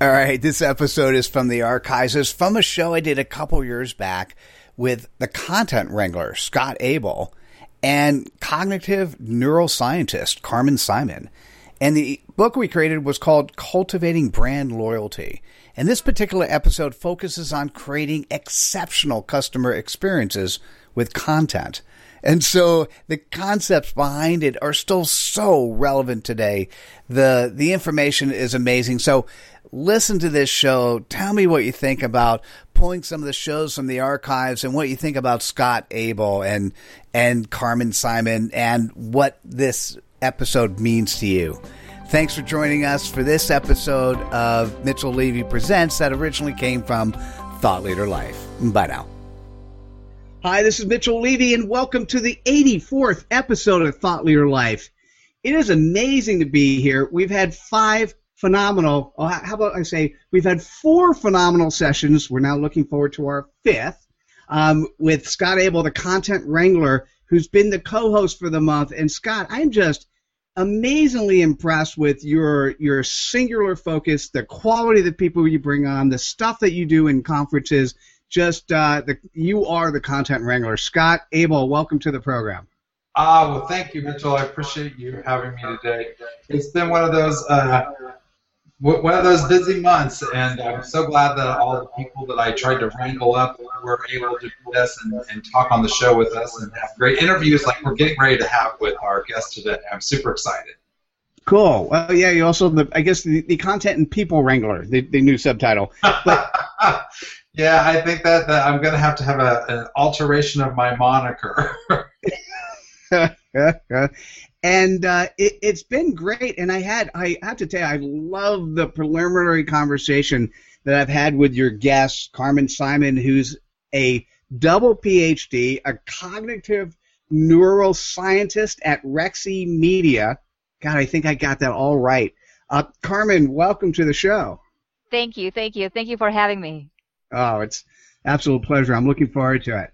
All right, this episode is from the archives. It's from a show I did a couple years back with the content wrangler, Scott Abel, and cognitive neuroscientist, Carmen Simon. And the book we created was called Cultivating Brand Loyalty. And this particular episode focuses on creating exceptional customer experiences with content. And so the concepts behind it are still so relevant today. The the information is amazing. So listen to this show. Tell me what you think about pulling some of the shows from the archives and what you think about Scott Abel and and Carmen Simon and what this episode means to you. Thanks for joining us for this episode of Mitchell Levy Presents that originally came from Thought Leader Life. Bye now. Hi, this is Mitchell Levy, and welcome to the 84th episode of Thought Leader Life. It is amazing to be here. We've had five phenomenal, oh, how about I say, we've had four phenomenal sessions. We're now looking forward to our fifth um, with Scott Abel, the content wrangler, who's been the co host for the month. And Scott, I'm just amazingly impressed with your your singular focus, the quality of the people you bring on, the stuff that you do in conferences. Just uh, the you are the content wrangler, Scott Abel. Welcome to the program. Ah, uh, well, thank you, Mitchell. I appreciate you having me today. It's been one of those uh, one of those busy months, and I'm so glad that all the people that I tried to wrangle up were able to do this and, and talk on the show with us and have great interviews like we're getting ready to have with our guest today. I'm super excited. Cool. Well, yeah, you also the I guess the, the content and people wrangler, the, the new subtitle. But, yeah, I think that, that I'm going to have to have a, an alteration of my moniker. and uh, it, has been great. And I had, I have to tell you, I love the preliminary conversation that I've had with your guest, Carmen Simon, who's a double PhD, a cognitive neuroscientist at Rexi Media. God, I think I got that all right. Uh, Carmen, welcome to the show. Thank you, thank you, thank you for having me. Oh, it's absolute pleasure. I'm looking forward to it.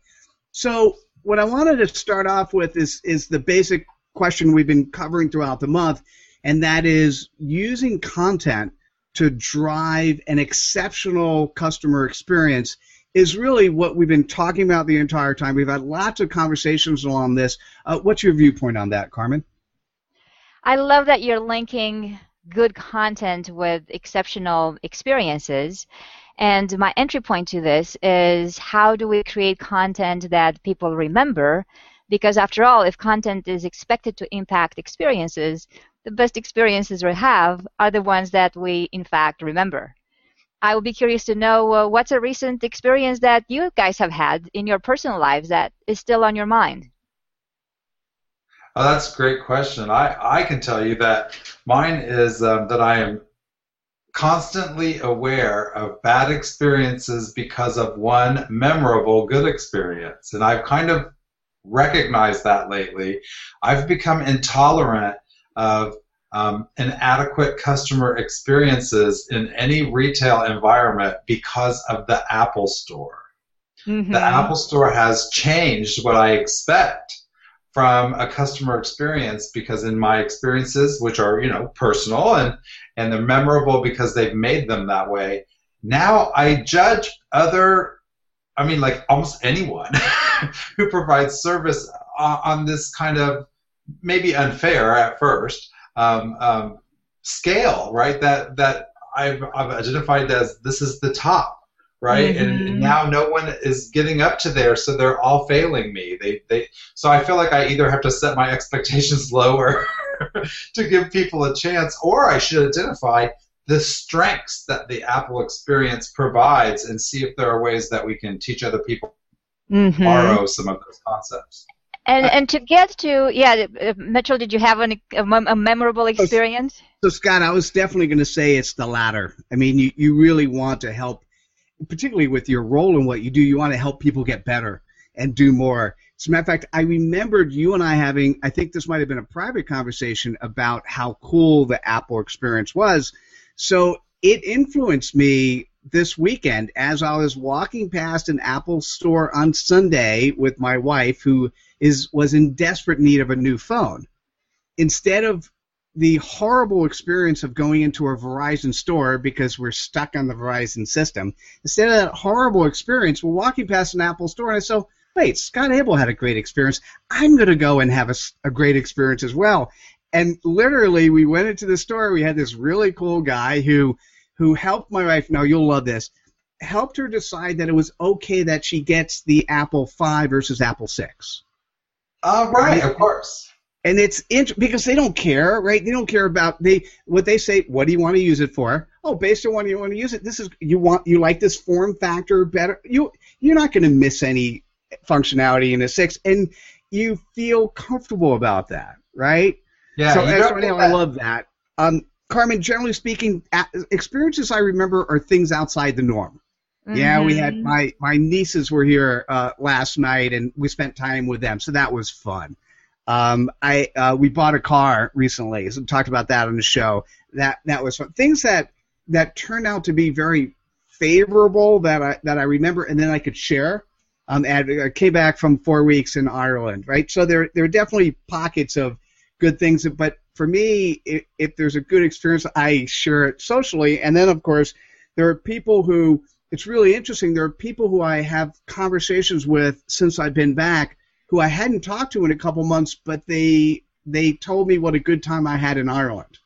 So, what I wanted to start off with is is the basic question we've been covering throughout the month, and that is using content to drive an exceptional customer experience is really what we've been talking about the entire time. We've had lots of conversations along this. Uh, what's your viewpoint on that, Carmen? I love that you're linking good content with exceptional experiences. And my entry point to this is how do we create content that people remember because after all, if content is expected to impact experiences, the best experiences we have are the ones that we in fact remember. I would be curious to know uh, what's a recent experience that you guys have had in your personal lives that is still on your mind. Oh, that's a great question. I, I can tell you that mine is um, that I am constantly aware of bad experiences because of one memorable good experience. And I've kind of recognized that lately. I've become intolerant of um, inadequate customer experiences in any retail environment because of the Apple Store. Mm-hmm. The Apple Store has changed what I expect from a customer experience because in my experiences, which are you know personal and and they're memorable because they've made them that way. Now I judge other, I mean like almost anyone who provides service on this kind of maybe unfair at first um, um, scale, right? That that I've, I've identified as this is the top, right? Mm-hmm. And now no one is getting up to there, so they're all failing me. They they so I feel like I either have to set my expectations lower to give people a chance, or I should identify the strengths that the Apple experience provides and see if there are ways that we can teach other people mm-hmm. borrow some of those concepts. And and to get to yeah, uh, Mitchell, did you have an, a, a memorable experience? So Scott, I was definitely going to say it's the latter. I mean, you you really want to help, particularly with your role in what you do. You want to help people get better and do more. As a matter of fact, I remembered you and I having, I think this might have been a private conversation about how cool the Apple experience was. So it influenced me this weekend as I was walking past an Apple store on Sunday with my wife, who is was in desperate need of a new phone. Instead of the horrible experience of going into a Verizon store because we're stuck on the Verizon system, instead of that horrible experience, we're walking past an Apple store and I say, wait, Scott Abel had a great experience. I'm going to go and have a, a great experience as well. And literally, we went into the store. We had this really cool guy who who helped my wife. Now you'll love this. Helped her decide that it was okay that she gets the Apple Five versus Apple Six. Uh, right, of course. And it's int- because they don't care, right? They don't care about they what they say. What do you want to use it for? Oh, based on what you want to use it, this is you want you like this form factor better. You you're not going to miss any functionality in a six, and you feel comfortable about that, right? Yeah. So that's why I love that. Um, Carmen, generally speaking, experiences I remember are things outside the norm. Mm-hmm. Yeah, we had mm-hmm. my my nieces were here uh, last night, and we spent time with them, so that was fun. Um, I uh, we bought a car recently, so we talked about that on the show. That that was fun. Things that that turned out to be very favorable that I that I remember, and then I could share. Um, I came back from four weeks in Ireland, right? So there there are definitely pockets of good things, but for me, if, if there's a good experience, I share it socially, and then of course there are people who it's really interesting. There are people who I have conversations with since I've been back who I hadn't talked to in a couple months, but they they told me what a good time I had in Ireland.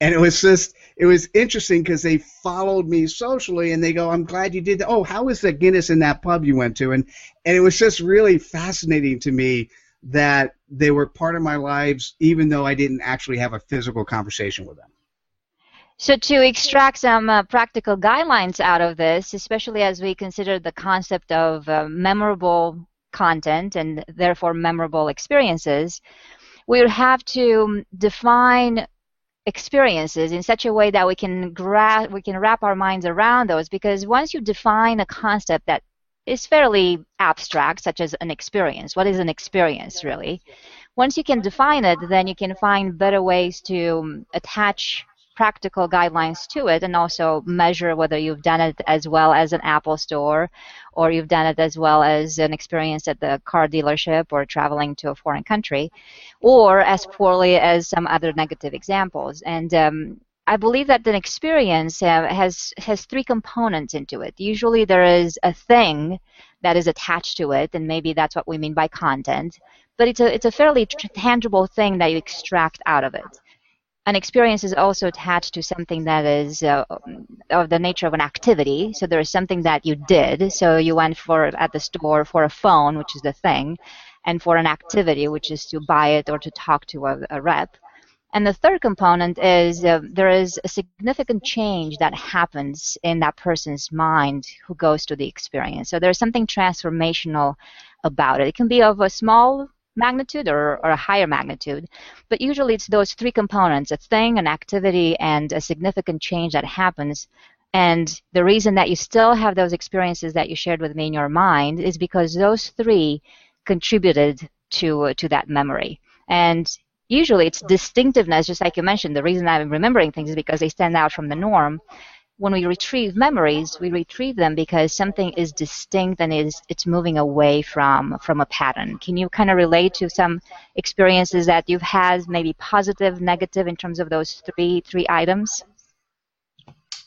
And it was just it was interesting because they followed me socially and they go, I'm glad you did that. Oh, how was the Guinness in that pub you went to? And and it was just really fascinating to me that they were part of my lives even though I didn't actually have a physical conversation with them. So to extract some uh, practical guidelines out of this, especially as we consider the concept of uh, memorable content and therefore memorable experiences, we would have to um, define experiences in such a way that we can gra- we can wrap our minds around those because once you define a concept that is fairly abstract such as an experience what is an experience really? Once you can define it then you can find better ways to um, attach practical guidelines to it and also measure whether you've done it as well as an Apple store or you've done it as well as an experience at the car dealership or traveling to a foreign country or as poorly as some other negative examples. And um, I believe that an experience uh, has has three components into it. Usually there is a thing that is attached to it, and maybe that's what we mean by content. But it's a it's a fairly tangible thing that you extract out of it an experience is also attached to something that is uh, of the nature of an activity. So there is something that you did. So you went for at the store for a phone, which is the thing, and for an activity, which is to buy it or to talk to a, a rep. And the third component is uh, there is a significant change that happens in that person's mind who goes to the experience. So there's something transformational about it. It can be of a small magnitude or, or a higher magnitude. But usually it's those three components a thing, an activity, and a significant change that happens. And the reason that you still have those experiences that you shared with me in your mind is because those three contributed to, uh, to that memory. And usually it's distinctiveness, just like you mentioned. The reason I'm remembering things is because they stand out from the norm when we retrieve memories, we retrieve them because something is distinct and is it's moving away from from a pattern. Can you kind of relate to some experiences that you've had, maybe positive, negative, in terms of those three three items?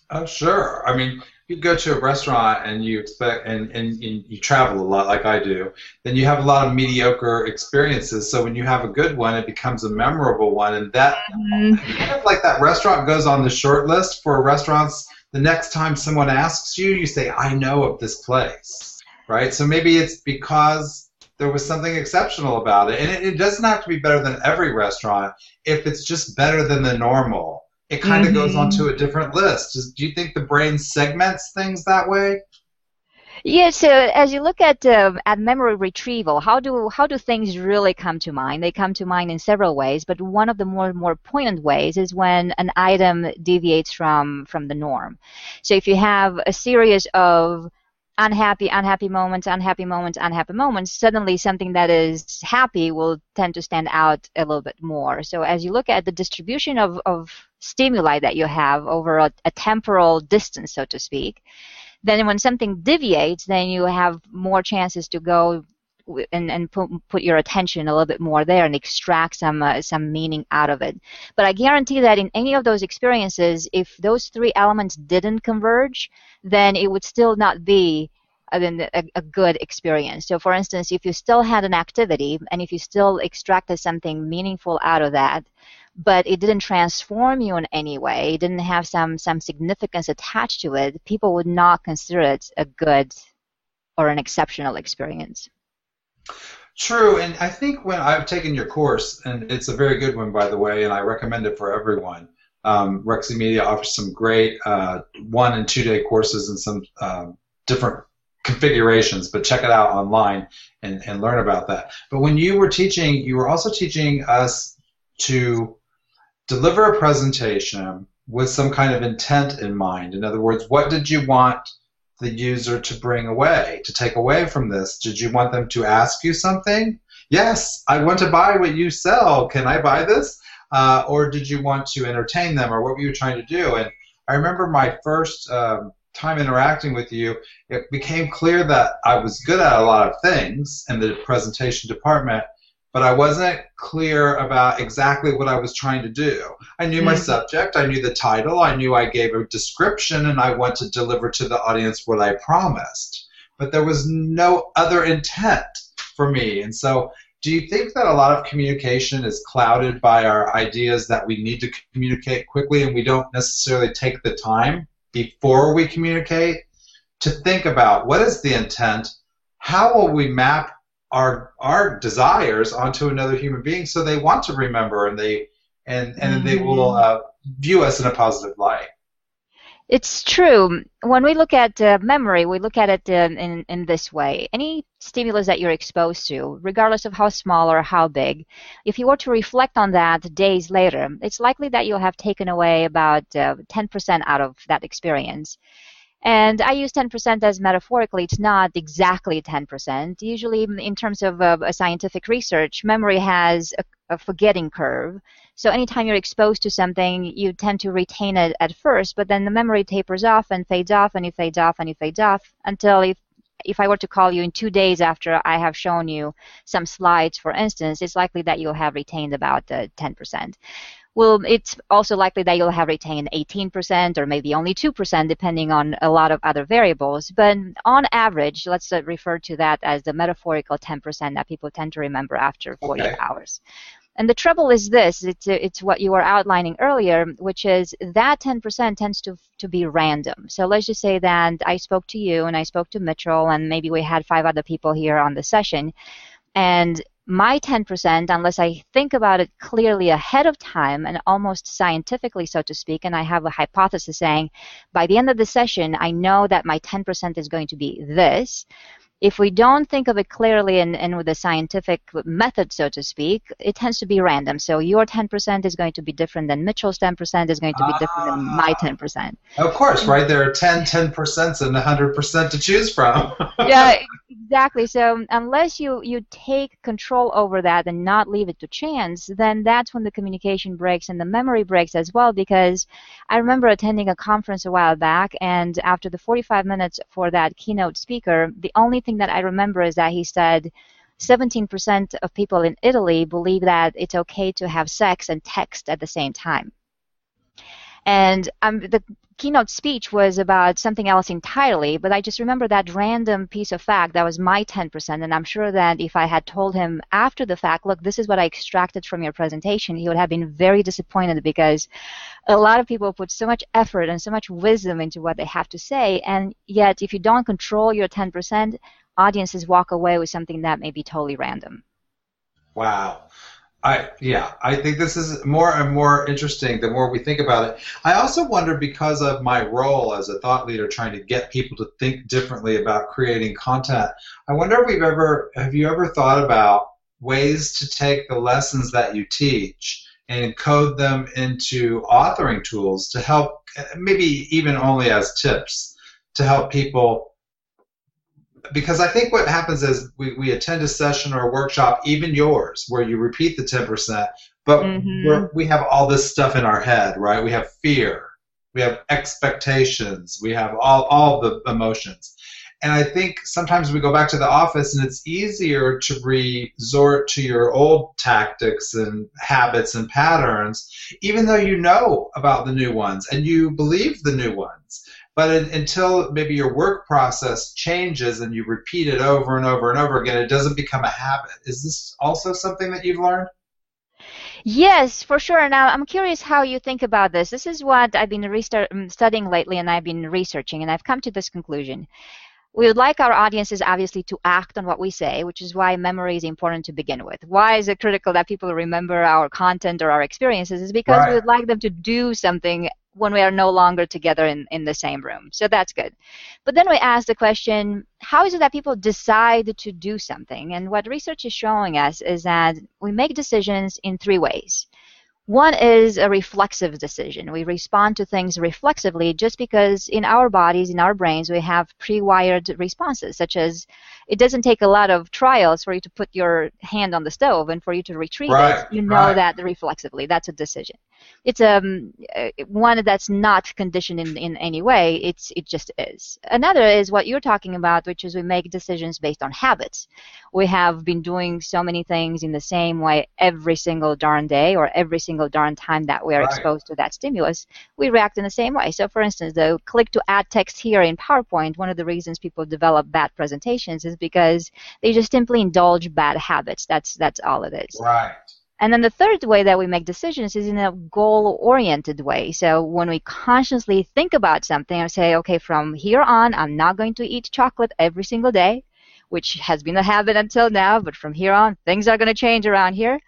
Oh, sure. I mean, you go to a restaurant and you expect and, and, and, you travel a lot like I do, then you have a lot of mediocre experiences. So when you have a good one, it becomes a memorable one, and that mm-hmm. kind of like that restaurant goes on the short list for restaurants the next time someone asks you, you say, I know of this place, right? So maybe it's because there was something exceptional about it. And it, it doesn't have to be better than every restaurant. If it's just better than the normal, it kind of mm-hmm. goes onto a different list. do you think the brain segments things that way? Yeah, so as you look at uh, at memory retrieval, how do how do things really come to mind? They come to mind in several ways, but one of the more more poignant ways is when an item deviates from from the norm. So if you have a series of unhappy, unhappy moments, unhappy moments, unhappy moments, suddenly something that is happy will tend to stand out a little bit more. So as you look at the distribution of, of stimuli that you have over a, a temporal distance, so to speak, then when something deviates, then you have more chances to go and, and put, put your attention a little bit more there and extract some uh, some meaning out of it. But I guarantee that in any of those experiences, if those three elements didn't converge, then it would still not be a, a, a, good experience. So, for instance, if you still had an activity and if you still extracted something meaningful out of that, but it didn't transform you in any way, it didn't have some, some significance attached to it, people would not consider it a good or an exceptional experience. True, and I think when I've taken your course, and it's a very good one, by the way, and I recommend it for everyone. Um, Rexi Media offers some great uh, one and two day courses and some uh, different configurations, but check it out online and, and learn about that. But when you were teaching, you were also teaching us to deliver a presentation with some kind of intent in mind. In other words, what did you want the user to bring away, to take away from this? Did you want them to ask you something? Yes, I want to buy what you sell. Can I buy this? Uh, or did you want to entertain them, or what were you trying to do? And I remember my first um, time interacting with you, it became clear that I was good at a lot of things in the presentation department, but I wasn't clear about exactly what I was trying to do. I knew mm-hmm. my subject, I knew the title, I knew I gave a description, and I want to deliver to the audience what I promised. But there was no other intent for me. And so, do you think that a lot of communication is clouded by our ideas that we need to communicate quickly and we don't necessarily take the time before we communicate to think about what is the intent, how will we map our our desires onto another human being so they want to remember and they and and mm-hmm. they will uh, view us in a positive light. It's true. When we look at uh, memory, we look at it in, in, in this way. Any stimulus that you're exposed to, regardless of how small or how big, if you were to reflect on that days later, it's likely that you'll have taken away about uh, 10% out of that experience. And I use 10% as metaphorically. It's not exactly 10%. Usually, in terms of uh, scientific research, memory has a, a, forgetting curve. So anytime you're exposed to something, you tend to retain it at first, but then the memory tapers off and fades off and it fades off and it fades off until if if I were to call you in two days after I have shown you some slides, for instance, it's likely that you'll have retained about uh, 10% well, it's also likely that you'll have retained 18% or maybe only 2% depending on a lot of other variables. But on average, let's uh, refer to that as the metaphorical 10% that people tend to remember after 48 okay. hours. And the trouble is this, it's, uh, it's what you were outlining earlier, which is that 10% tends to, to be random. So let's just say that I spoke to you and I spoke to Mitchell and maybe we had five other people here on the session. And my 10%, unless I think about it clearly ahead of time and almost scientifically, so to speak, and I have a hypothesis saying by the end of the session, I know that my 10% is going to be this if we don't think of it clearly and, and with a scientific method, so to speak, it tends to be random. So your 10% is going to be different than Mitchell's 10%, is going to be different than my ah. 10%. Of course, right? There are 10 10% and 100% to choose from. yeah, exactly. So unless you, you take control over that and not leave it to chance, then that's when the communication breaks and the memory breaks as well. Because I remember attending a conference a while back, and after the 45 minutes for that keynote speaker, the only thing that I remember is that he said 17% of people in Italy believe that it's okay to have sex and text at the same time. And um, the keynote speech was about something else entirely, but I just remember that random piece of fact that was my 10%. And I'm sure that if I had told him after the fact, look, this is what I extracted from your presentation, he would have been very disappointed because a lot of people put so much effort and so much wisdom into what they have to say. And yet, if you don't control your 10%, audiences walk away with something that may be totally random. Wow. I yeah, I think this is more and more interesting the more we think about it. I also wonder because of my role as a thought leader trying to get people to think differently about creating content. I wonder if we've ever have you ever thought about ways to take the lessons that you teach and encode them into authoring tools to help maybe even only as tips to help people because I think what happens is we, we attend a session or a workshop, even yours, where you repeat the 10%, but mm-hmm. we have all this stuff in our head, right? We have fear, we have expectations, we have all, all the emotions. And I think sometimes we go back to the office and it's easier to resort to your old tactics and habits and patterns, even though you know about the new ones and you believe the new ones. But in, until maybe your work process changes and you repeat it over and over and over again, it doesn't become a habit. Is this also something that you've learned? Yes, for sure. Now, I'm curious how you think about this. This is what I've been um, studying lately and I've been researching, and I've come to this conclusion. We would like our audiences, obviously, to act on what we say, which is why memory is important to begin with. Why is it critical that people remember our content or our experiences? Is because right. we would like them to do something when we are no longer together in, in the same room. So that's good. But then we ask the question how is it that people decide to do something? And what research is showing us is that we make decisions in three ways. One is a reflexive decision. We respond to things reflexively just because in our bodies, in our brains, we have pre-wired responses, such as it doesn't take a lot of trials for you to put your hand on the stove and for you to retrieve right, it. You know right. that reflexively. That's a decision. It's um, uh, one that's not conditioned in, in any way. It's it just is. Another is what you're talking about, which is we make decisions based on habits. We have been doing so many things in the same way every single darn day or every single darn time that we are right. exposed to that stimulus. We react in the same way. So, for instance, the click to add text here in PowerPoint. One of the reasons people develop bad presentations is because they just simply indulge bad habits. That's that's all it is. Right. And then the third way that we make decisions is in a goal oriented way. So when we consciously think about something and say, okay, from here on, I'm not going to eat chocolate every single day, which has been a habit until now, but from here on, things are going to change around here.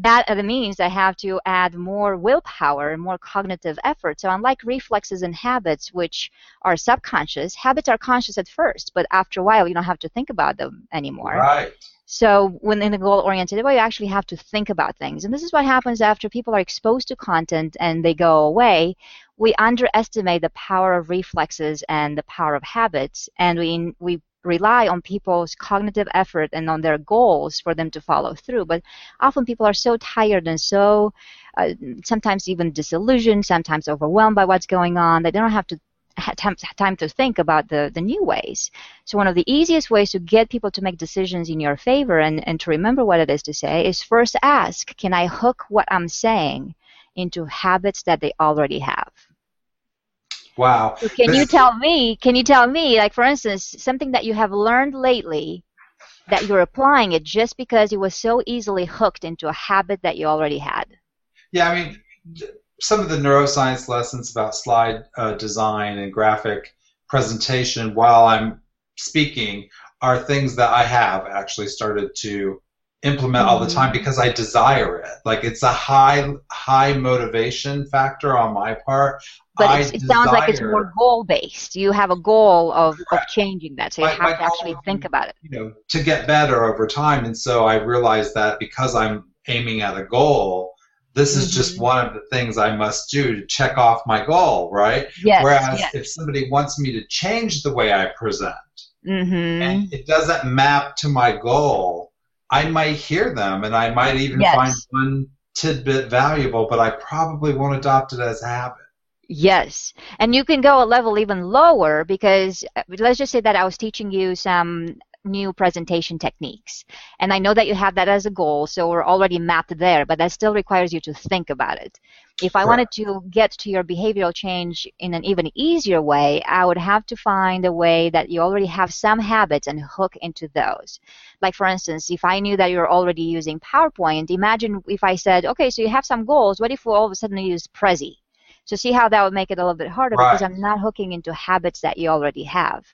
That means I have to add more willpower and more cognitive effort. So unlike reflexes and habits, which are subconscious, habits are conscious at first, but after a while, you don't have to think about them anymore. Right. So when in a goal-oriented way, you actually have to think about things. And this is what happens after people are exposed to content and they go away. We underestimate the power of reflexes and the power of habits, and we we rely on people's cognitive effort and on their goals for them to follow through. But often people are so tired and so uh, sometimes even disillusioned, sometimes overwhelmed by what's going on that they don't have to time, to think about the, the new ways. So one of the easiest ways to get people to make decisions in your favor and, and to remember what it is to say is first ask, can I hook what I'm saying into habits that they already have? Wow. So can you tell me, can you tell me, like for instance, something that you have learned lately that you're applying it just because it was so easily hooked into a habit that you already had? Yeah, I mean, some of the neuroscience lessons about slide uh, design and graphic presentation while I'm speaking are things that I have actually started to implement all the time mm. because I desire it. Like it's a high high motivation factor on my part. But it sounds like it's more goal based. You have a goal of, of changing that, so you my, have to actually think about it. You know, to get better over time, and so I realized that because I'm aiming at a goal, this is mm-hmm. just one of the things I must do to check off my goal, right? Yes, Whereas yes. if somebody wants me to change the way I present mm-hmm. and it doesn't map to my goal, I might hear them and I might even yes. find one tidbit valuable, but I probably won't adopt it as a habit. Yes, and you can go a level even lower because uh, let's just say that I was teaching you some new presentation techniques. And I know that you have that as a goal, so we're already mapped there, but that still requires you to think about it. If I wanted to get to your behavioral change in an even easier way, I would have to find a way that you already have some habits and hook into those. Like, for instance, if I knew that you're already using PowerPoint, imagine if I said, okay, so you have some goals, what if we all of a sudden use Prezi? So see how that would make it a little bit harder right. because I'm not hooking into habits that you already have.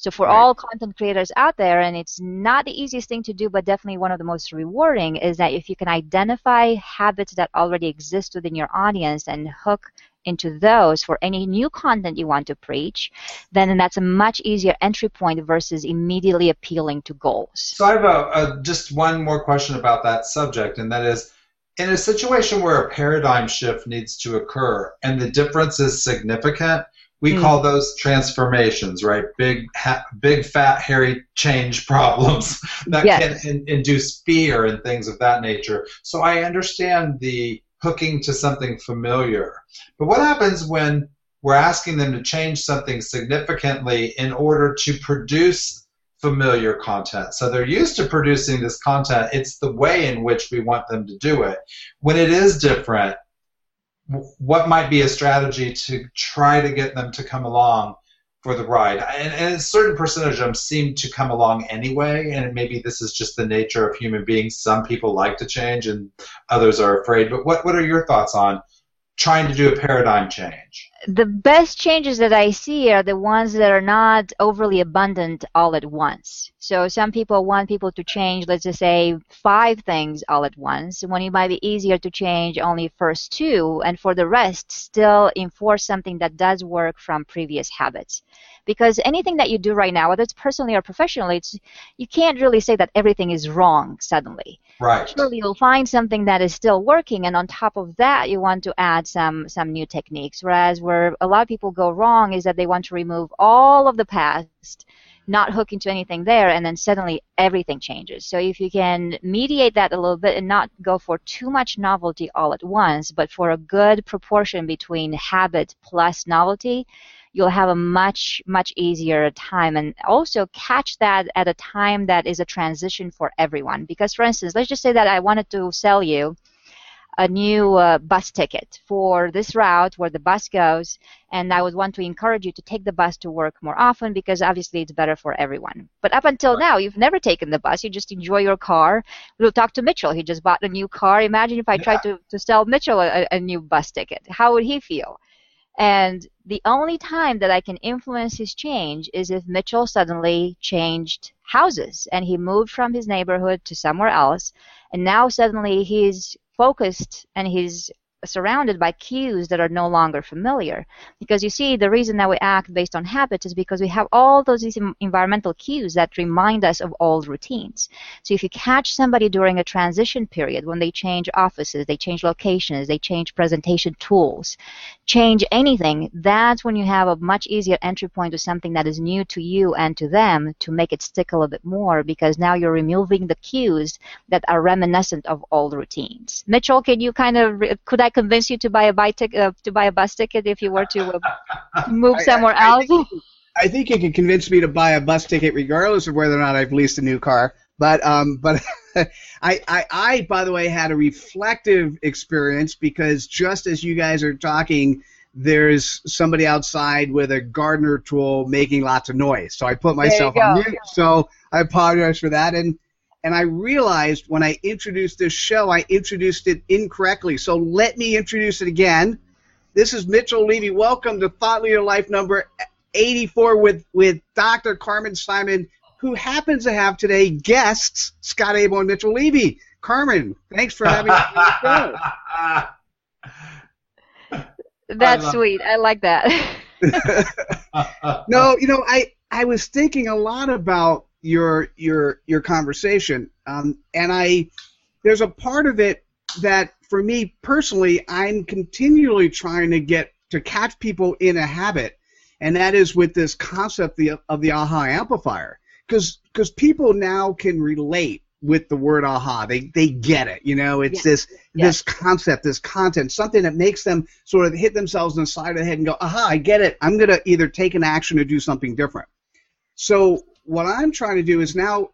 So for Right. all content creators out there, and it's not the easiest thing to do, but definitely one of the most rewarding, is that if you can identify habits that already exist within your audience and hook into those for any new content you want to preach, then that's a much easier entry point versus immediately appealing to goals. So I have a, a, just one more question about that subject, and that is, in a situation where a paradigm shift needs to occur and the difference is significant, we Mm. call those transformations, right? Big, ha- big, fat, hairy change problems that Yes. can in- induce fear and things of that nature. So I understand the hooking to something familiar, but what happens when we're asking them to change something significantly in order to produce familiar content. So they're used to producing this content. It's the way in which we want them to do it. When it is different, what might be a strategy to try to get them to come along for the ride? And, and a certain percentage of them seem to come along anyway, and maybe this is just the nature of human beings. Some people like to change and others are afraid. But what, what are your thoughts on trying to do a paradigm change? the best changes that I see are the ones that are not overly abundant all at once. So some people want people to change, let's just say, five things all at once, when it might be easier to change only first two, and for the rest, still enforce something that does work from previous habits. Because anything that you do right now, whether it's personally or professionally, it's, you can't really say that everything is wrong suddenly Right. surely you'll find something that is still working and on top of that you want to add some some new techniques whereas where a lot of people go wrong is that they want to remove all of the past not hook into anything there and then suddenly everything changes. So if you can mediate that a little bit and not go for too much novelty all at once but for a good proportion between habit plus novelty you'll have a much much easier time. And also catch that at a time that is a transition for everyone. Because for instance let's just say that i wanted to sell you a new uh, bus ticket. For this route where the bus goes and i would want to encourage you to take the bus to work more often because obviously it's better for everyone. But up until now you've never taken the bus. You just enjoy your car. We'll talk to mitchell. He just bought a new car. Imagine if i tried to, to sell mitchell a, a new bus ticket. How would he feel? And the only time that I can influence his change is if Mitchell suddenly changed houses and he moved from his neighborhood to somewhere else. And now suddenly he's focused and he's surrounded by cues that are no longer familiar. Because you see, the reason that we act based on habits is because we have all those these environmental cues that remind us of old routines. So if you catch somebody during a transition period when they change offices, they change locations, they change presentation tools, change anything, that's when you have a much easier entry point to something that is new to you and to them to make it stick a little bit more because now you're removing the cues that are reminiscent of old routines. Mitchell, can you kind of could I convince you to buy a buy tic- uh, to buy a bus ticket if you were to uh, move I- somewhere I else? think- I think you can convince me to buy a bus ticket regardless of whether or not I've leased a new car. But um, but I, I I by the way had a reflective experience because just as you guys are talking, there's somebody outside with a gardener tool making lots of noise. So I put myself on mute. So I apologize for that. And and I realized when I introduced this show, I introduced it incorrectly. So let me introduce it again. This is Mitchell Levy. Welcome to Thought Leader Life number 84 with, with Dr. Carmen Simon, who happens to have today guests Scott Abel and Mitchell Levy. Carmen, thanks for having me on the show. That's love sweet. I like that. no, you know, I I was thinking a lot about your your your conversation, um, and I there's a part of it that for me personally, I'm continually trying to get to catch people in a habit, and that is with this concept the, of the aha amplifier, because because people now can relate with the word aha. They they get it. You know, it's Yes. this Yes. this concept, this content, something that makes them sort of hit themselves in the side of the head and go, aha, I get it. I'm gonna either take an action or do something different. So what I'm trying to do is now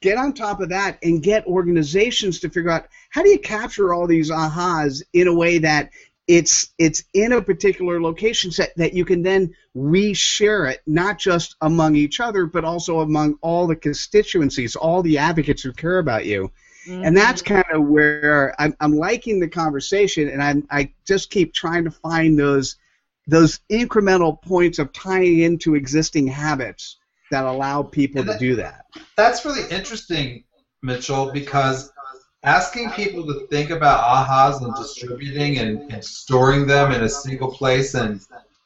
get on top of that and get organizations to figure out how do you capture all these ahas in a way that it's it's in a particular location set that you can then reshare it not just among each other but also among all the constituencies all the advocates who care about you. And mm-hmm. that's kind of where I'm, I'm liking the conversation and I'm, i just keep trying to find those those incremental points of tying into existing habits that allow people that, to do that. That's really interesting, Mitchell, because asking people to think about ahas and distributing and, and storing them in a single place and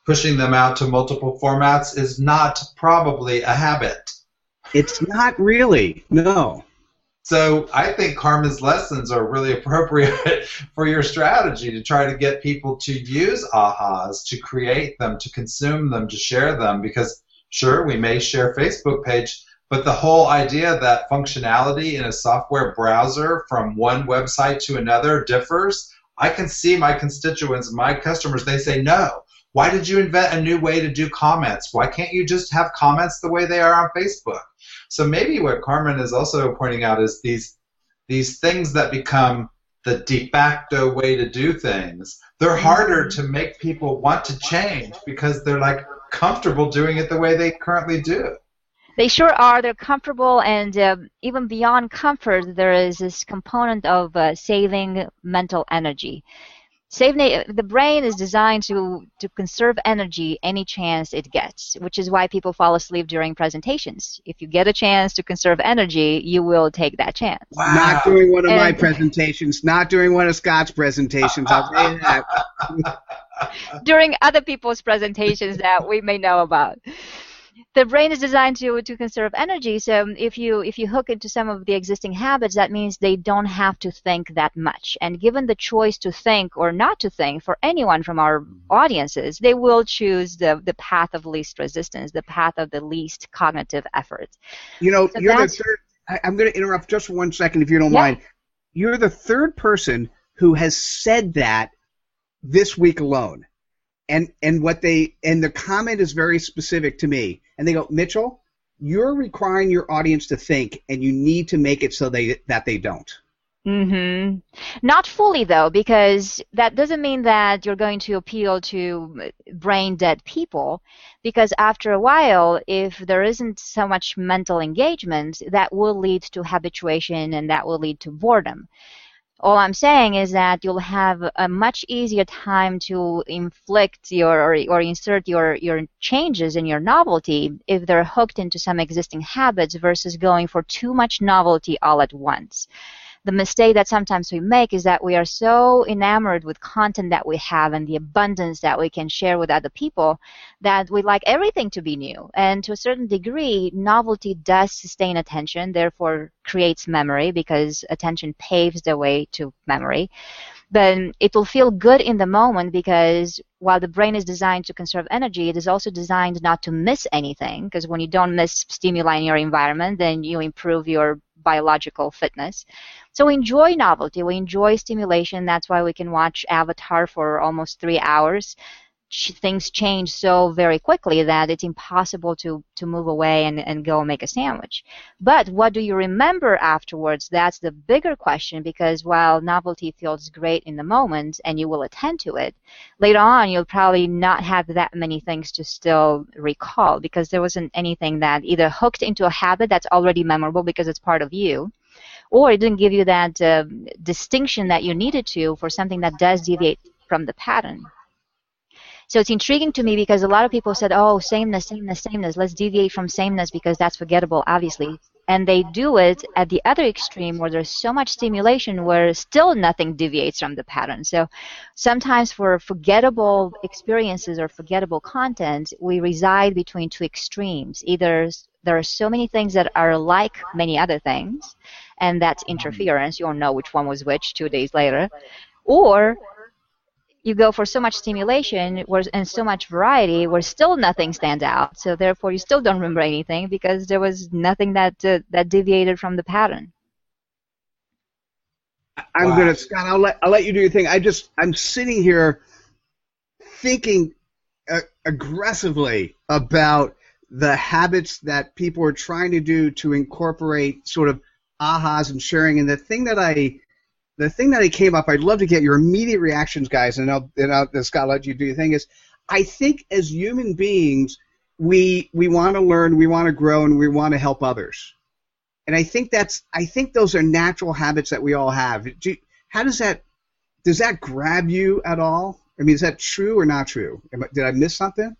pushing them out to multiple formats is not probably a habit. It's not really, no. So I think Carmen's lessons are really appropriate for your strategy to try to get people to use ahas, to create them, to consume them, to share them. Because sure, we may share Facebook page, but the whole idea that functionality in a software browser from one website to another differs, I can see my constituents, my customers, they say no. Why did you invent a new way to do comments? Why can't you just have comments the way they are on Facebook? So maybe what Carmen is also pointing out is these these things that become the de facto way to do things. They're harder mm-hmm. to make people want to change because they're like comfortable doing it the way they currently do. They sure are. They're comfortable, and uh, even beyond comfort, there is this component of uh, saving mental energy. Save the brain is designed to, to conserve energy any chance it gets, which is why people fall asleep during presentations. If you get a chance to conserve energy, you will take that chance. Wow. Not during one of and, my presentations, not during one of Scott's presentations, I'll tell you that. during other people's presentations that we may know about the brain is designed to, to conserve energy. So if you if you hook into some of the existing habits, that means they don't have to think that much. And given the choice to think or not to think for anyone from our mm-hmm. audiences, they will choose the the path of least resistance, the path of the least cognitive effort. You know, so you're the third. I, am going to interrupt just one second, if you don't yeah. mind. You're the third person who has said that this week alone and and what they and the comment is very specific to me and they go mitchell you're requiring your audience to think and you need to make it so they that they don't. Mhm not fully though because that doesn't mean that you're going to appeal to brain dead people because after a while if there isn't so much mental engagement that will lead to habituation and that will lead to boredom all I'm saying is that you'll have a much easier time to inflict your or, or, insert your, your changes in your novelty if they're hooked into some existing habits versus going for too much novelty all at once the mistake that sometimes we make is that we are so enamored with content that we have and the abundance that we can share with other people that we like everything to be new. And to a certain degree, novelty does sustain attention, therefore creates memory because attention paves the way to memory but it will feel good in the moment because while the brain is designed to conserve energy, it is also designed not to miss anything because when you don't miss stimuli in your environment, then you improve your biological fitness. So we enjoy novelty, we enjoy stimulation. That's why we can watch Avatar for almost three hours things change so very quickly that it's impossible to, to move away and, and go make a sandwich. But what do you remember afterwards? That's the bigger question because while novelty feels great in the moment and you will attend to it, later on you'll probably not have that many things to still recall because there wasn't anything that either hooked into a habit that's already memorable because it's part of you or it didn't give you that uh, distinction that you needed to for something that does deviate from the pattern. So it's intriguing to me because a lot of people said, oh, sameness, sameness, sameness. Let's deviate from sameness because that's forgettable, obviously. And they do it at the other extreme where there's so much stimulation where still nothing deviates from the pattern. So sometimes for forgettable experiences or forgettable content, we reside between two extremes. Either there are so many things that are like many other things, and that's interference. You don't know which one was which two days later. Or you go for so much stimulation and so much variety where still nothing stands out. So therefore, you still don't remember anything because there was nothing that uh, that deviated from the pattern. I'm wow. gonna Scott. I'll let I'll let you do your thing. I just I'm sitting here thinking uh, aggressively about the habits that people are trying to do to incorporate sort of ahas and sharing. And the thing that I the thing that I came up, I'd love to get your immediate reactions, guys, and I'll, and I'll Scott, let you do your thing. Is I think as human beings, we we want to learn, we want to grow, and we want to help others. And I think that's I think those are natural habits that we all have. Do, how does that does that grab you at all? I mean, is that true or not true? Did I miss something?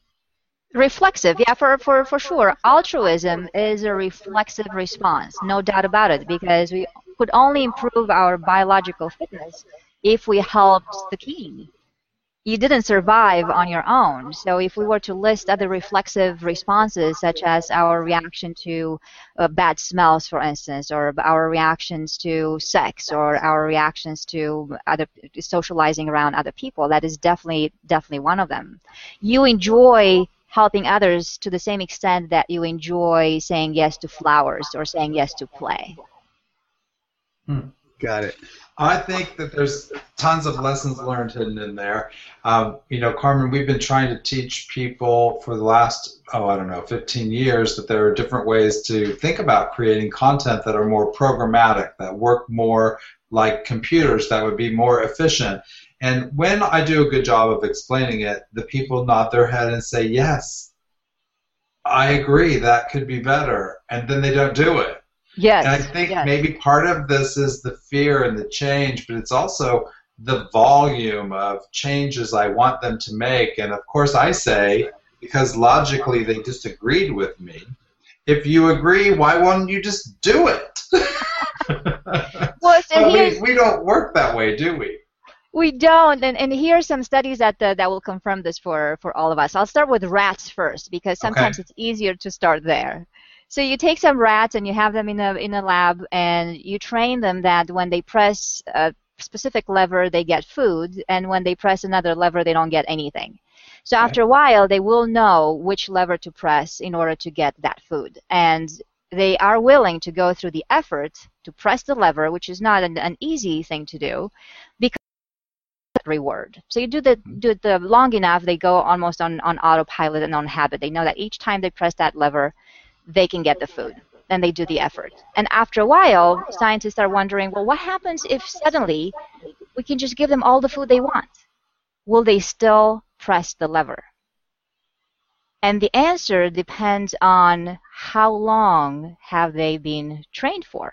reflexive yeah for, for for sure altruism is a reflexive response no doubt about it because we could only improve our biological fitness if we helped the king you didn't survive on your own. So if we were to list other reflexive responses, such as our reaction to uh, bad smells, for instance, or our reactions to sex, or our reactions to other socializing around other people, that is definitely definitely one of them. You enjoy helping others to the same extent that you enjoy saying yes to flowers or saying yes to play. Hmm. Got it. I think that there's tons of lessons learned hidden in there. Um, you know, Carmen, we've been trying to teach people for the last, oh, I don't know, 15 years that there are different ways to think about creating content that are more programmatic, that work more like computers, that would be more efficient. And when I do a good job of explaining it, the people nod their head and say, yes, I agree, that could be better. And then they don't do it. Yes. And I think yes. maybe part of this is the fear and the change, but it's also the volume of changes I want them to make. And of course, I say, because logically they disagreed with me, if you agree, why won't you just do it? well, so we, we don't work that way, do we? We don't, and, and here are some studies that uh, that will confirm this for, for all of us. I'll start with rats first because sometimes Okay. it's easier to start there. So you take some rats and you have them in a in a lab and you train them that when they press a specific lever they get food and when they press another lever they don't get anything. So after a while they will know which lever to press in order to get that food and they are willing to go through the effort to press the lever, which is not an, an easy thing to do, because reward. So you do the mm-hmm. do it the long enough, they go almost on, on autopilot and on habit. They know that each time they press that lever, they can get the food. Then they do the effort. And after a while, scientists are wondering, well, what happens if suddenly we can just give them all the food they want? Will they still press the lever? And the answer depends on how long have they been trained for.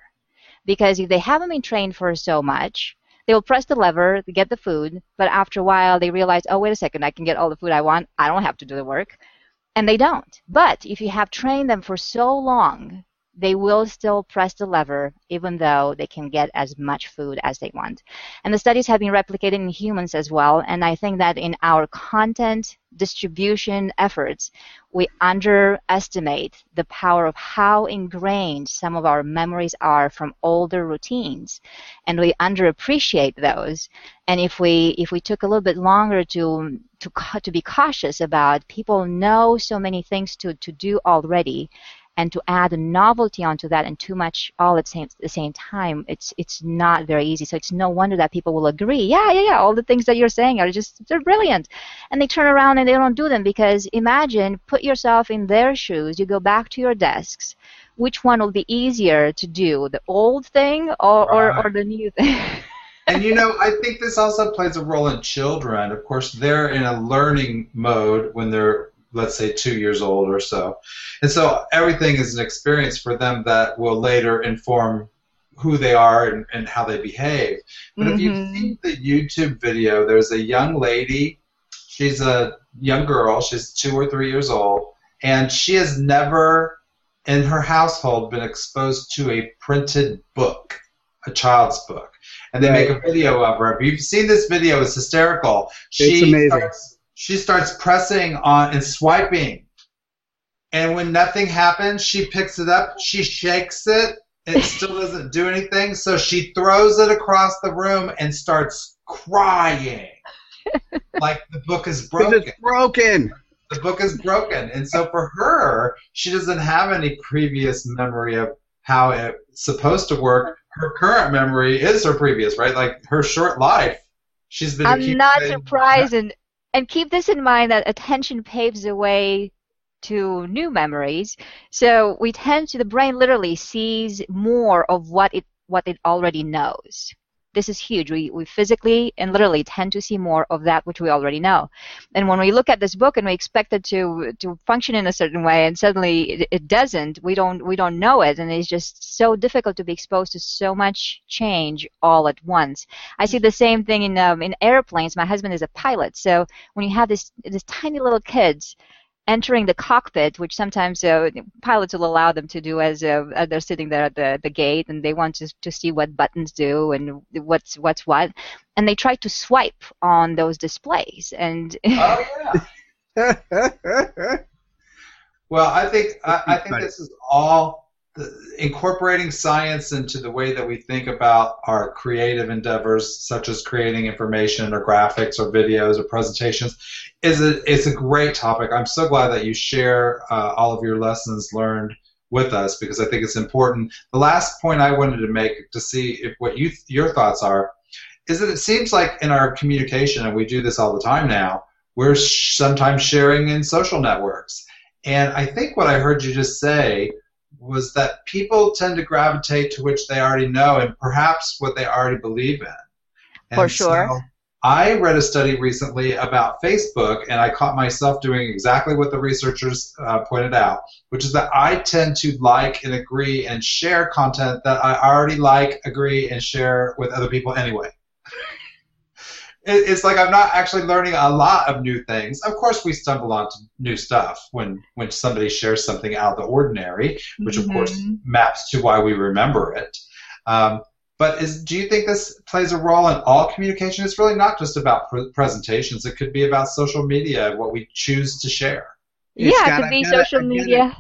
Because if they haven't been trained for so much, they will press the lever get the food, but after a while they realize, oh, wait a second, I can get all the food I want. I don't have to do the work. And they don't. But if you have trained them for so long, they will still press the lever even though they can get as much food as they want. And the studies have been replicated in humans as well. And I think that in our content distribution efforts, we underestimate the power of how ingrained some of our memories are from older routines. And we underappreciate those. And if we if we took a little bit longer to to to be cautious about people know so many things to, to do already and to add a novelty onto that and too much all at same, the same time, it's it's not very easy. So it's no wonder that people will agree. Yeah, yeah, yeah. All the things that you're saying are just they're brilliant, and they turn around and they don't do them because imagine put yourself in their shoes. You go back to your desks. Which one will be easier to do, the old thing or, or, or the new thing? And you know, I think this also plays a role in children. Of course, they're in a learning mode when they're, let's say, two years old or so. And so everything is an experience for them that will later inform who they are and, and how they behave. But if you've Mhm. seen the YouTube video, there's a young lady, she's a young girl, she's two or three years old, and she has never in her household been exposed to a printed book, a child's book. And they make a video of her. If you've seen this video, it's hysterical. She amazing. Starts, she starts pressing on and swiping. And when nothing happens, she picks it up, she shakes it, it still doesn't do anything, so she throws it across the room and starts crying. like the book is broken it's broken. the book is broken. And so for her, she doesn't have any previous memory of how it's supposed to work. Her current memory is her previous, right? Like her short life. She's been I'm not accumulating- surprised, and and keep this in mind that attention paves the way to new memories. So we tend to the brain literally sees more of what it what it already knows. This is huge. We we physically and literally tend to see more of that which we already know. And when we look at this book and we expect it to to function in a certain way, and suddenly it, it doesn't, we don't we don't know it, and it's just so difficult to be exposed to so much change all at once. I see the same thing in um, in airplanes. My husband is a pilot, so when you have this this tiny little kids, entering the cockpit, which sometimes uh, pilots will allow them to do as, uh, as they're sitting there at the, the gate and they want to, to see what buttons do and what's what's what, and they try to swipe on those displays. And oh yeah. well, I think I, I think this is all incorporating science into the way that we think about our creative endeavors, such as creating information or graphics or videos or presentations, is a, is a great topic. I'm so glad that you share uh, all of your lessons learned with us because I think it's important. The last point I wanted to make to see if what you your thoughts are is that it seems like in our communication, and we do this all the time now, we're sh- sometimes sharing in social networks. And I think what I heard you just say was that people tend to gravitate to which they already know and perhaps what they already believe in. And For sure. So I read a study recently about Facebook, and I caught myself doing exactly what the researchers uh, pointed out, which is that I tend to like and agree and share content that I already like, agree, and share with other people anyway it's like I'm not actually learning a lot of new things. Of course, we stumble onto new stuff when when somebody shares something out of the ordinary, which mm-hmm. of course mm-hmm. maps to why we remember it. Um, but is, do you think this plays a role in all communication? It's really not just about pre- presentations. It could be about social media, what we choose to share. Yeah, it could be gotta, social media.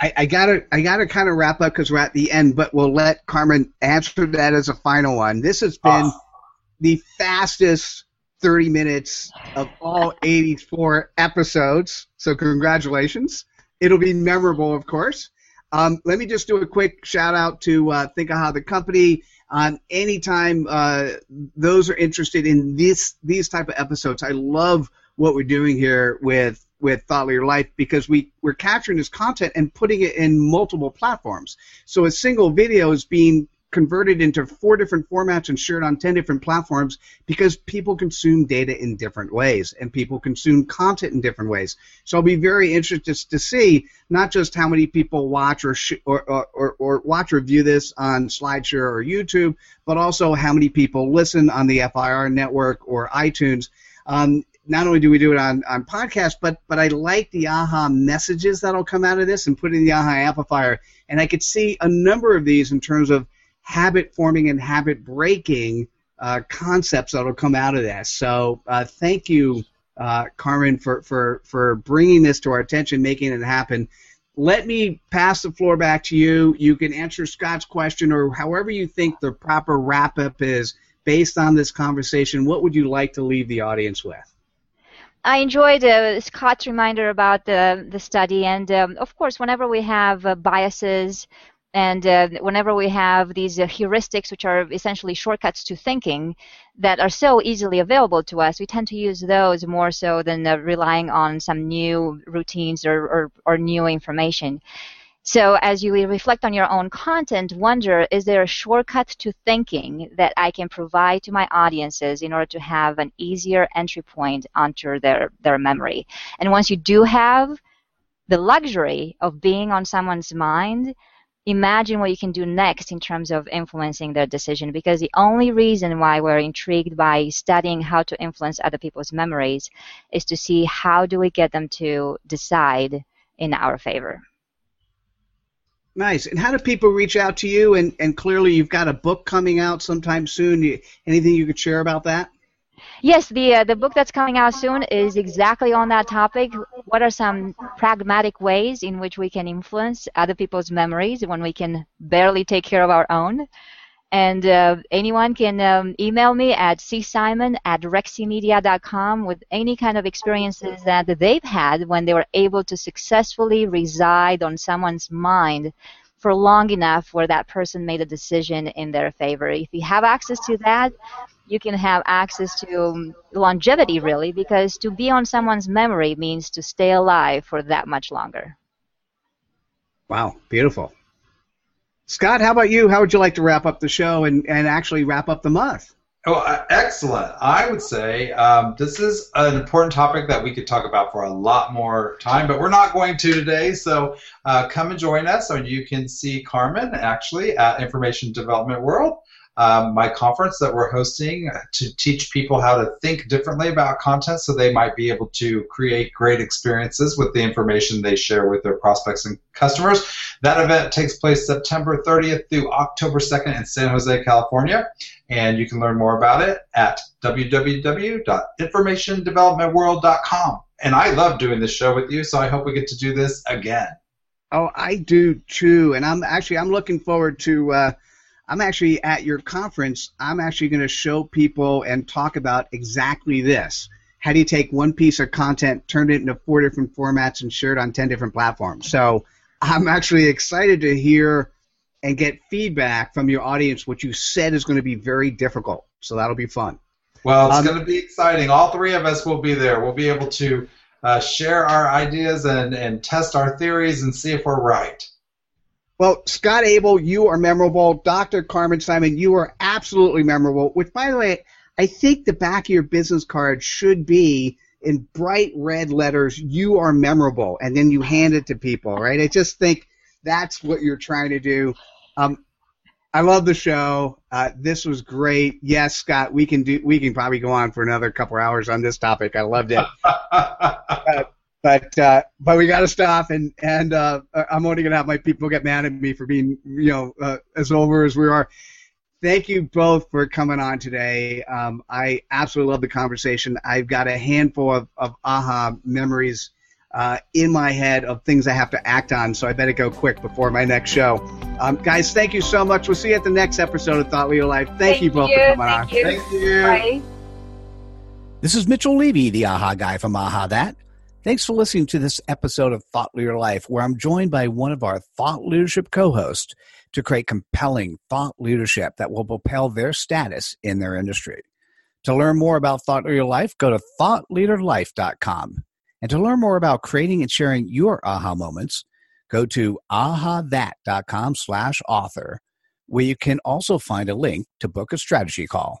I, I, gotta, I gotta kind of wrap up because we're at the end, but we'll let Carmen answer that as a final one. This has been uh, the fastest 30 minutes of all 84 episodes. So congratulations. It'll be memorable, of course. Um, let me just do a quick shout out to uh, How the company. Um, anytime uh, those are interested in this these type of episodes, I love what we're doing here with with Thought Leader Life because we we're capturing this content and putting it in multiple platforms. So a single video is being converted into four different formats and shared on 10 different platforms because people consume data in different ways and people consume content in different ways. So I'll be very interested to see not just how many people watch or, sh- or, or, or, watch or view this on SlideShare or YouTube, but also how many people listen on the FIR network or iTunes. Um, not only do we do it on, on podcasts, but but I like the aha messages that'll come out of this and put in the aha amplifier. And I could see a number of these in terms of habit forming and habit breaking uh, concepts that'll come out of this. So uh, thank you, uh, Carmen, for, for, for bringing this to our attention, making it happen. Let me pass the floor back to you. You can answer Scott's question or however you think the proper wrap up is based on this conversation. What would you like to leave the audience with? I enjoyed uh, Scott's reminder about the the study, and um, of course, whenever we have uh, biases and uh, whenever we have these uh, heuristics, which are essentially shortcuts to thinking, that are so easily available to us, we tend to use those more so than uh, relying on some new routines or, or, or new information. So as you reflect on your own content, wonder, is there a shortcut to thinking that I can provide to my audiences in order to have an easier entry point onto their, their memory? And once you do have the luxury of being on someone's mind, imagine what you can do next in terms of influencing their decision because the only reason why we're intrigued by studying how to influence other people's memories is to see how do we get them to decide in our favor. Nice. And how do people reach out to you? And, and clearly you've got a book coming out sometime soon. Anything you could share about that Yes, the uh, the book that's coming out soon is exactly on that topic. What are some pragmatic ways in which we can influence other people's memories when we can barely take care of our own? And uh, anyone can um, email me at csimon at reximedia.com with any kind of experiences that they've had when they were able to successfully reside on someone's mind for long enough where that person made a decision in their favor. If you have access to that, you can have access to um, longevity really because to be on someone's memory means to stay alive for that much longer. Wow, beautiful. Scott, how about you? How would you like to wrap up the show and, and actually wrap up the month? Oh, uh, excellent. I would say um, this is an important topic that we could talk about for a lot more time, but we're not going to today. So uh, come and join us, and you can see Carmen actually at Information Development World um, my conference that we're hosting to teach people how to think differently about content so they might be able to create great experiences with the information they share with their prospects and customers. That event takes place September 30th through October 2nd in San Jose, California. And you can learn more about it at www.informationdevelopmentworld.com. And I love doing this show with you, so I hope we get to do this again. Oh, I do too, and I'm actually I'm looking forward to. Uh, I'm actually at your conference. I'm actually going to show people and talk about exactly this. How do you take one piece of content, turn it into four different formats, and share it on ten different platforms? So I'm actually excited to hear and get feedback from your audience, which you said is going to be very difficult. So that'll be fun. Well, it's um, going to be exciting. All three of us will be there. We'll be able to uh, share our ideas and, and test our theories and see if we're right. Well, Scott Abel, you are memorable. Dr. Carmen Simon, you are absolutely memorable. Which, by the way, I think the back of your business card should be in bright red letters, you are memorable, and then you hand it to people, right? I just think that's what you're trying to do. Um, I love the show. Uh, this was great. Yes, Scott, we can do. We can probably go on for another couple hours on this topic. I loved it. uh, but uh, but we got to stop, and and uh, I'm only gonna have my people get mad at me for being you know uh, as over as we are. Thank you both for coming on today. Um, I absolutely love the conversation. I've got a handful of, of aha memories uh, in my head of things I have to act on, so I better go quick before my next show. Um, guys, thank you so much. We'll see you at the next episode of Thought Leader Life. Thank, thank you both you, for coming on. You. Thank you. Bye. This is Mitchell Levy, the AHA guy from AHA That. Thanks for listening to this episode of Thought Leader Life, where I'm joined by one of our thought leadership co hosts to create compelling thought leadership that will propel their status in their industry. To learn more about Thought Leader Life, go to thoughtleaderlife.com. And to learn more about creating and sharing your aha moments, go to ahathat.com slash author, where you can also find a link to book a strategy call.